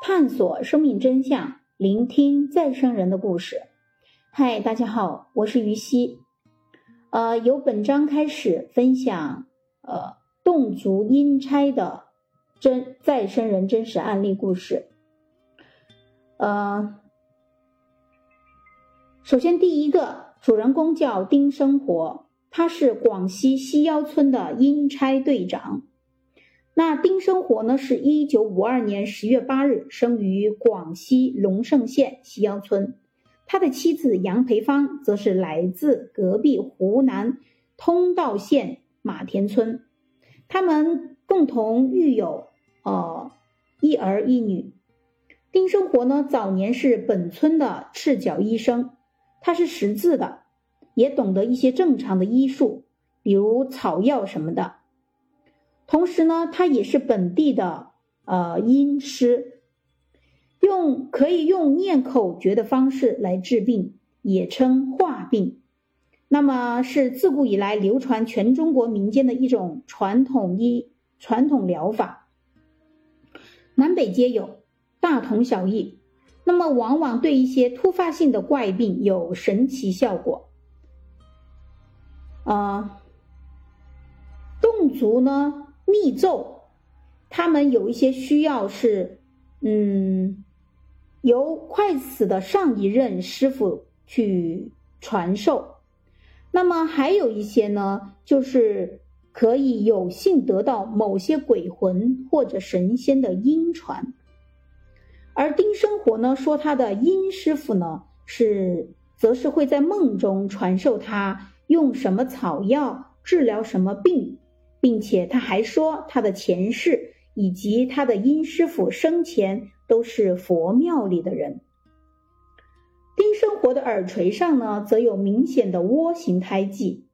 探索生命真相，聆听再生人的故事。嗨，大家好，我是于西。呃，由本章开始分享呃侗族阴差的真再生人真实案例故事。呃，首先第一个主人公叫丁生活，他是广西西腰村的阴差队长。那丁生活呢，是一九五二年十月八日生于广西龙胜县西腰村，他的妻子杨培芳则是来自隔壁湖南通道县马田村，他们共同育有呃一儿一女。丁生活呢，早年是本村的赤脚医生，他是识字的，也懂得一些正常的医术，比如草药什么的。同时呢，他也是本地的呃阴师，用可以用念口诀的方式来治病，也称化病。那么是自古以来流传全中国民间的一种传统医传统疗法，南北皆有，大同小异。那么往往对一些突发性的怪病有神奇效果。啊，侗族呢？密咒，他们有一些需要是，嗯，由快死的上一任师傅去传授。那么还有一些呢，就是可以有幸得到某些鬼魂或者神仙的阴传。而丁生活呢，说他的阴师傅呢，是则是会在梦中传授他用什么草药治疗什么病。并且他还说，他的前世以及他的殷师傅生前都是佛庙里的人。丁生活的耳垂上呢，则有明显的窝形胎记。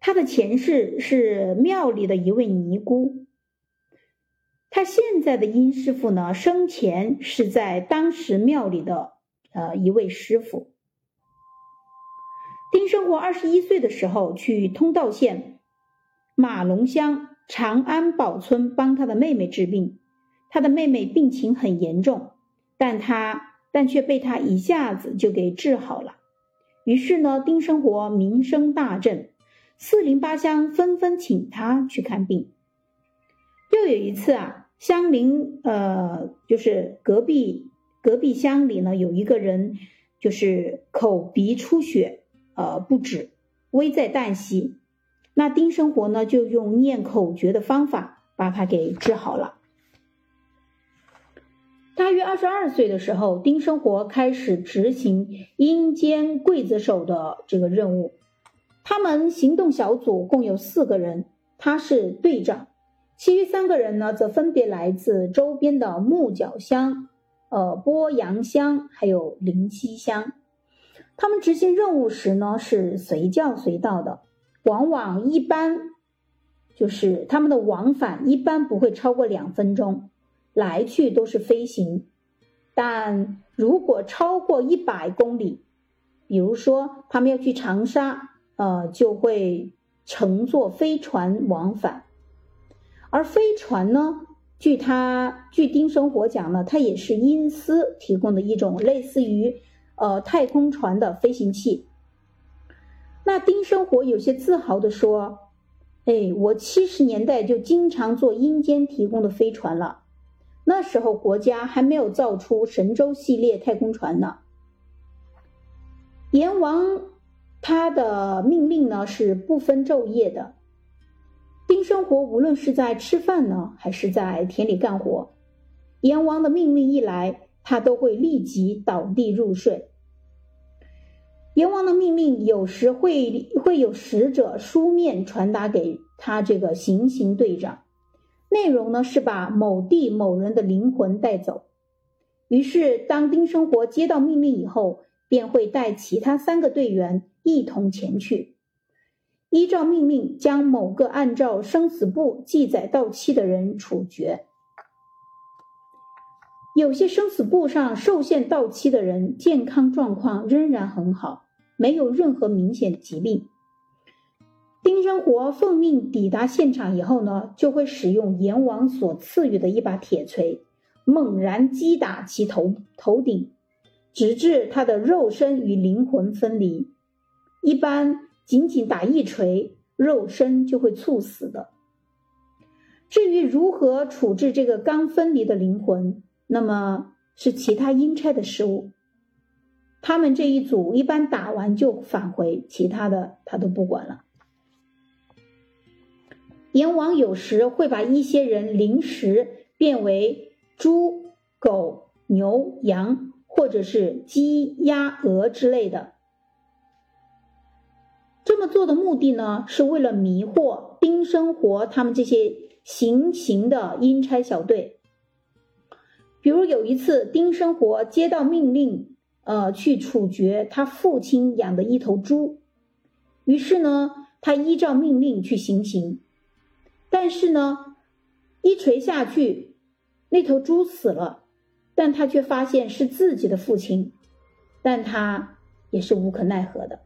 他的前世是庙里的一位尼姑。他现在的殷师傅呢，生前是在当时庙里的呃一位师傅。丁生活二十一岁的时候，去通道县。马龙乡长安堡村帮他的妹妹治病，他的妹妹病情很严重，但他但却被他一下子就给治好了。于是呢，丁生活名声大振，四邻八乡纷纷请他去看病。又有一次啊，乡邻呃，就是隔壁隔壁乡里呢，有一个人就是口鼻出血，呃不止，危在旦夕。那丁生活呢，就用念口诀的方法把他给治好了。大约二十二岁的时候，丁生活开始执行阴间刽子手的这个任务。他们行动小组共有四个人，他是队长，其余三个人呢，则分别来自周边的木角乡、呃波阳乡还有灵溪乡。他们执行任务时呢，是随叫随到的。往往一般就是他们的往返一般不会超过两分钟，来去都是飞行。但如果超过一百公里，比如说他们要去长沙，呃，就会乘坐飞船往返。而飞船呢，据他据丁生活讲呢，它也是因斯提供的一种类似于呃太空船的飞行器。那丁生活有些自豪地说：“哎，我七十年代就经常坐阴间提供的飞船了。那时候国家还没有造出神舟系列太空船呢。阎王他的命令呢是不分昼夜的。丁生活无论是在吃饭呢，还是在田里干活，阎王的命令一来，他都会立即倒地入睡。”阎王的命令有时会会有使者书面传达给他这个行刑队长，内容呢是把某地某人的灵魂带走。于是，当丁生活接到命令以后，便会带其他三个队员一同前去，依照命令将某个按照生死簿记载到期的人处决。有些生死簿上受限到期的人，健康状况仍然很好。没有任何明显疾病。丁生活奉命抵达现场以后呢，就会使用阎王所赐予的一把铁锤，猛然击打其头头顶，直至他的肉身与灵魂分离。一般仅仅打一锤，肉身就会猝死的。至于如何处置这个刚分离的灵魂，那么是其他阴差的事物。他们这一组一般打完就返回，其他的他都不管了。阎王有时会把一些人临时变为猪、狗、牛、羊，或者是鸡、鸭、鹅之类的。这么做的目的呢，是为了迷惑丁生活他们这些行刑的阴差小队。比如有一次，丁生活接到命令，呃，去处决他父亲养的一头猪，于是呢，他依照命令去行刑，但是呢，一锤下去，那头猪死了，但他却发现是自己的父亲，但他也是无可奈何的。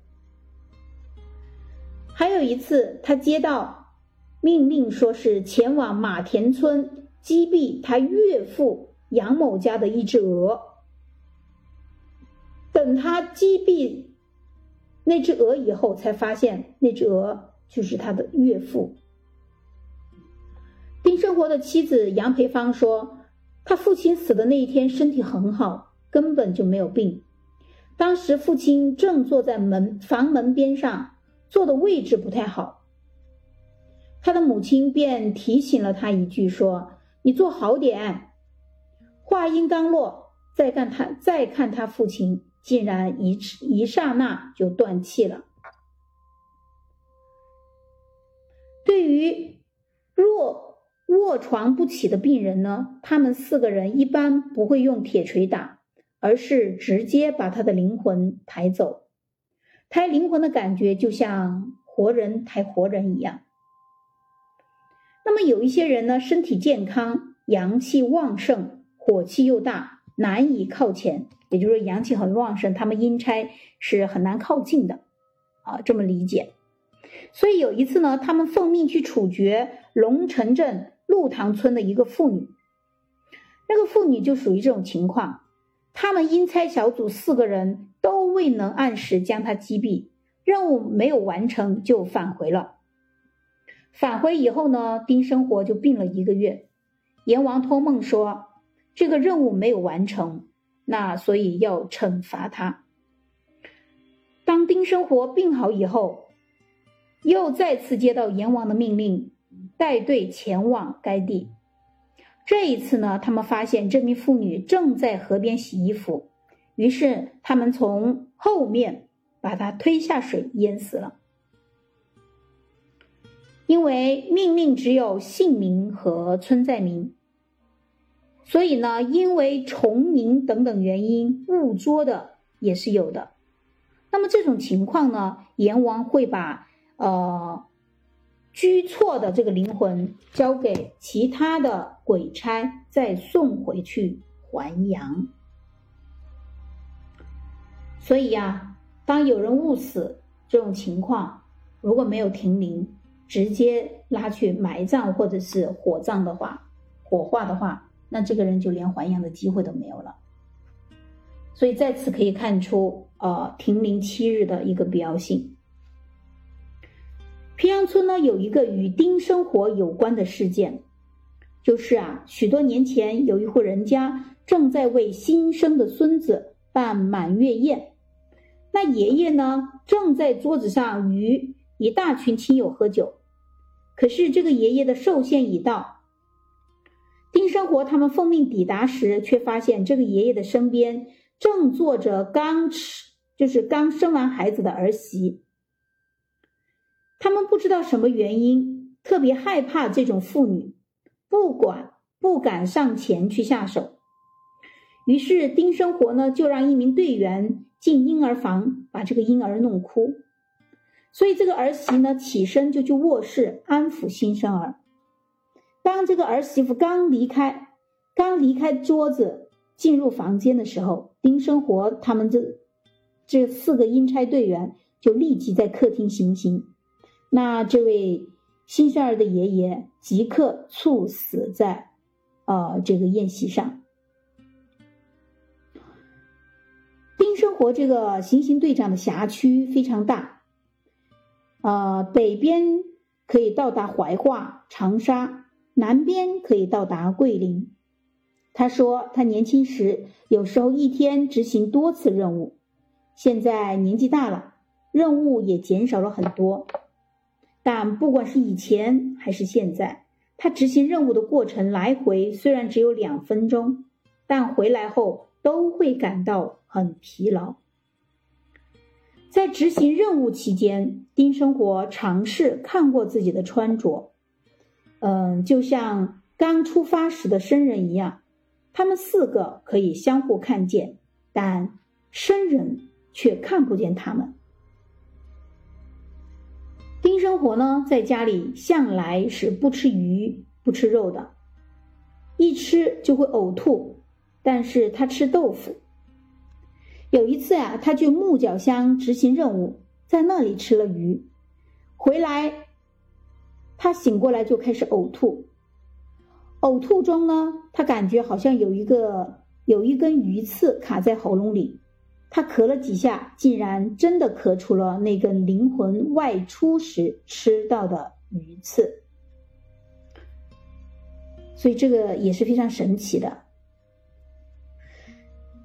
还有一次，他接到命令，说是前往马田村击毙他岳父杨某家的一只鹅。等他击毙那只鹅以后，才发现那只鹅就是他的岳父。丁生活的妻子杨培芳说，他父亲死的那一天身体很好，根本就没有病。当时父亲正坐在门房门边上。坐的位置不太好，他的母亲便提醒了他一句，说：“你坐好点。”话音刚落，再看他，再看他父亲，竟然一一刹那就断气了。对于若卧床不起的病人呢，他们四个人一般不会用铁锤打，而是直接把他的灵魂抬走。抬灵魂的感觉就像活人抬活人一样。那么有一些人呢，身体健康，阳气旺盛，火气又大，难以靠前，也就是阳气很旺盛，他们阴差是很难靠近的啊，这么理解。所以有一次呢，他们奉命去处决龙城镇鹿塘村的一个妇女，那个妇女就属于这种情况，他们阴差小组四个人。都未能按时将她击毙，任务没有完成就返回了。返回以后呢，丁生活就病了一个月。阎王托梦说，这个任务没有完成，那所以要惩罚他。当丁生活病好以后，又再次接到阎王的命令，带队前往该地。这一次呢，他们发现这名妇女正在河边洗衣服。于是他们从后面把她推下水淹死了。因为命令只有姓名和村寨名，所以呢，因为重名等等原因误捉的也是有的。那么这种情况呢，阎王会把呃居错的这个灵魂交给其他的鬼差，再送回去还阳。所以呀，当有人误死这种情况，如果没有停灵，直接拉去埋葬或者是火葬的话，火化的话，那这个人就连还阳的机会都没有了。所以在此可以看出，呃，停灵七日的一个必要性。平阳村呢有一个与丁生活有关的事件，就是啊，许多年前有一户人家正在为新生的孙子办满月宴。那爷爷呢，正在桌子上与一大群亲友喝酒，可是这个爷爷的寿限已到。生活他们奉命抵达时，却发现这个爷爷的身边正坐着刚吃，就是刚生完孩子的儿媳。他们不知道什么原因，特别害怕这种妇女，不管不敢上前去下手。于是丁生活呢，就让一名队员。进婴儿房把这个婴儿弄哭，所以这个儿媳呢起身就去卧室安抚新生儿。当这个儿媳妇刚离开刚离开桌子进入房间的时候，丁生活他们这这四个阴差队员就立即在客厅行刑，那这位新生儿的爷爷即刻猝死在呃这个宴席上丁生活这个行刑队长的辖区非常大，呃，北边可以到达怀化、长沙。南边可以到达桂林。他说，他年轻时有时候一天执行多次任务，现在年纪大了，任务也减少了很多。但不管是以前还是现在，他执行任务的过程来回虽然只有两分钟，但回来后都会感到很疲劳。在执行任务期间，丁生活尝试看过自己的穿着，嗯，就像刚出发时的生人一样。他们四个可以相互看见，但生人却看不见他们。丁生活呢，在家里向来是不吃鱼、不吃肉的，一吃就会呕吐。但是他吃豆腐。有一次啊，他去木角乡执行任务，在那里吃了鱼，回来，他醒过来就开始呕吐。呕吐中呢，他感觉好像有一个有一根鱼刺卡在喉咙里，他咳了几下，竟然真的咳出了那根灵魂外出时吃到的鱼刺，所以这个也是非常神奇的。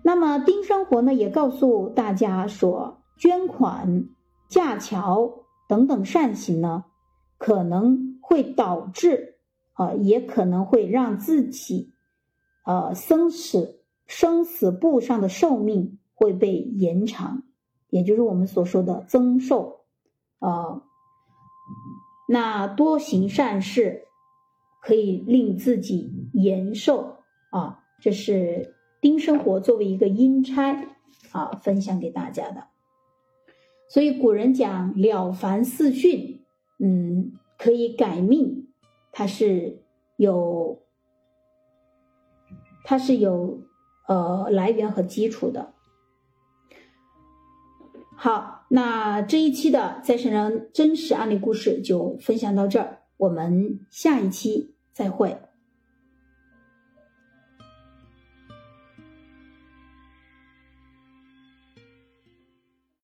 那么丁生活呢，也告诉大家说，捐款、架桥等等善行呢，可能会导致。啊，也可能会让自己，呃，生死生死簿上的寿命会被延长，也就是我们所说的增寿。啊，那多行善事可以令自己延寿啊，这是丁生活作为一个阴差啊分享给大家的。所以古人讲了凡四训，嗯，可以改命。它是有，它是有呃来源和基础的。好，那这一期的再生人真实案例故事就分享到这儿，我们下一期再会。